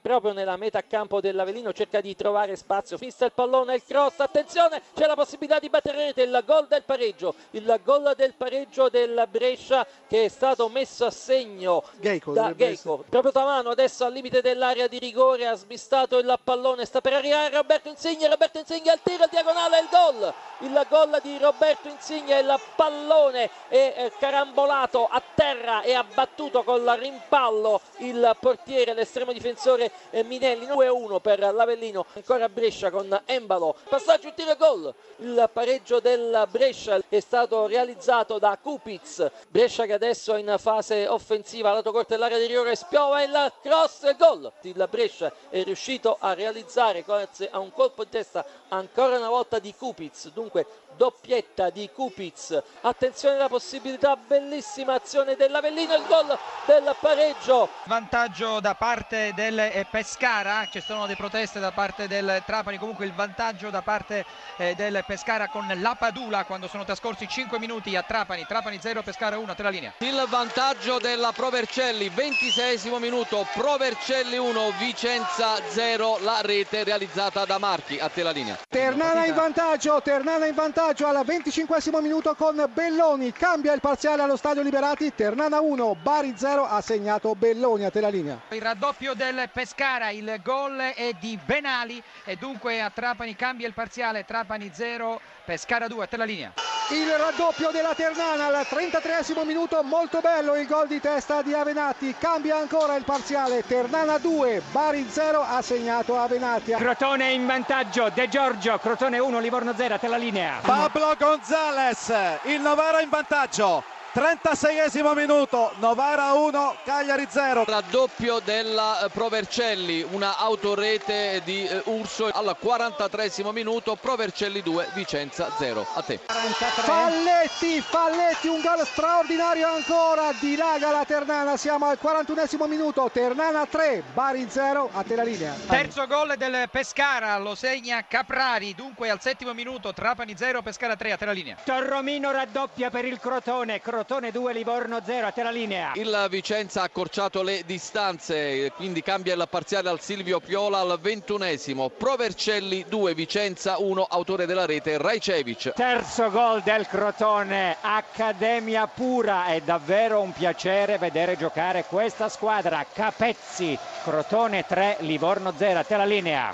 proprio nella metà campo dell'Avellino cerca di trovare spazio, fissa il pallone, il cross, attenzione, c'è la possibilità di battere rete, il gol del pareggio, il gol del pareggio del Brescia che è stato messo a segno Geico, da Geico. Proprio Tamano adesso al limite dell'area di rigore ha smistato il pallone, sta per arrivare Roberto Insigne, Roberto Insigne al tiro, il diagonale, il gol, il gol di Roberto Insigne, il pallone è eh, carambolato a terra e ha battuto col rimpallo il portiere, l'estremo difensore eh, Minelli, 2-1 per l'Avellino, ancora Brescia con Embalo, passaggio, tiro e gol, il pareggio del Brescia è stato realizzato da Kupic, Brescia che adesso è in fase offensiva, lato corto dell'area di rigore, spiova il cross e gol, il Brescia è riuscito a realizzare grazie a un colpo di testa ancora una volta di Kupic, dunque doppietta di Kupic, attenzione alla possibilità, bellissima azione dell'Avellino, il gol del pareggio. Vantaggio da parte del eh, Pescara, ci sono delle proteste da parte del Trapani, comunque il vantaggio da parte eh, del Pescara con la Padula quando sono trascorsi 5 minuti a Trapani, Trapani 0, Pescara 1, te la linea. Il vantaggio della Provercelli, 26 minuto, Provercelli 1, Vicenza 0, la rete realizzata da Marchi, a te la linea. Ternana in vantaggio, Ternana in vantaggio al 25 minuto con Belloni, cambia il parziale allo stadio Liberati, Ternana 1, Bari 0, ha segnato Belloni. A te la linea. Il raddoppio del Pescara, il gol è di Benali e dunque a Trapani cambia il parziale, Trapani 0, Pescara 2, a te la linea. Il raddoppio della Ternana al 33 minuto, molto bello il gol di testa di Avenatti, cambia ancora il parziale, Ternana 2, Bari 0, ha segnato Avenatti. Crotone in vantaggio, De Giorgio, Crotone 1, Livorno 0, a te la linea. Pablo Gonzales, il Novara in vantaggio. 36 minuto, Novara 1, Cagliari 0. Raddoppio della eh, Provercelli, una autorete di eh, Urso al 43 minuto, Provercelli 2, Vicenza 0. A te. 43. Falletti, Falletti, un gol straordinario ancora, dilaga la Ternana, siamo al 41 minuto, Ternana 3, Bari 0, a te la linea. Terzo gol del Pescara, lo segna Caprari, dunque al settimo minuto Trapani 0, Pescara 3, a te la linea. Torromino raddoppia per il Crotone, Crotone 2, Livorno 0, a te la linea. Il Vicenza ha accorciato le distanze, quindi cambia il parziale al Silvio Piola al ventunesimo. Provercelli 2, Vicenza 1, autore della rete Rajcevic. Terzo gol del Crotone, Accademia pura, è davvero un piacere vedere giocare questa squadra. Capezzi, Crotone 3, Livorno 0, a te la linea.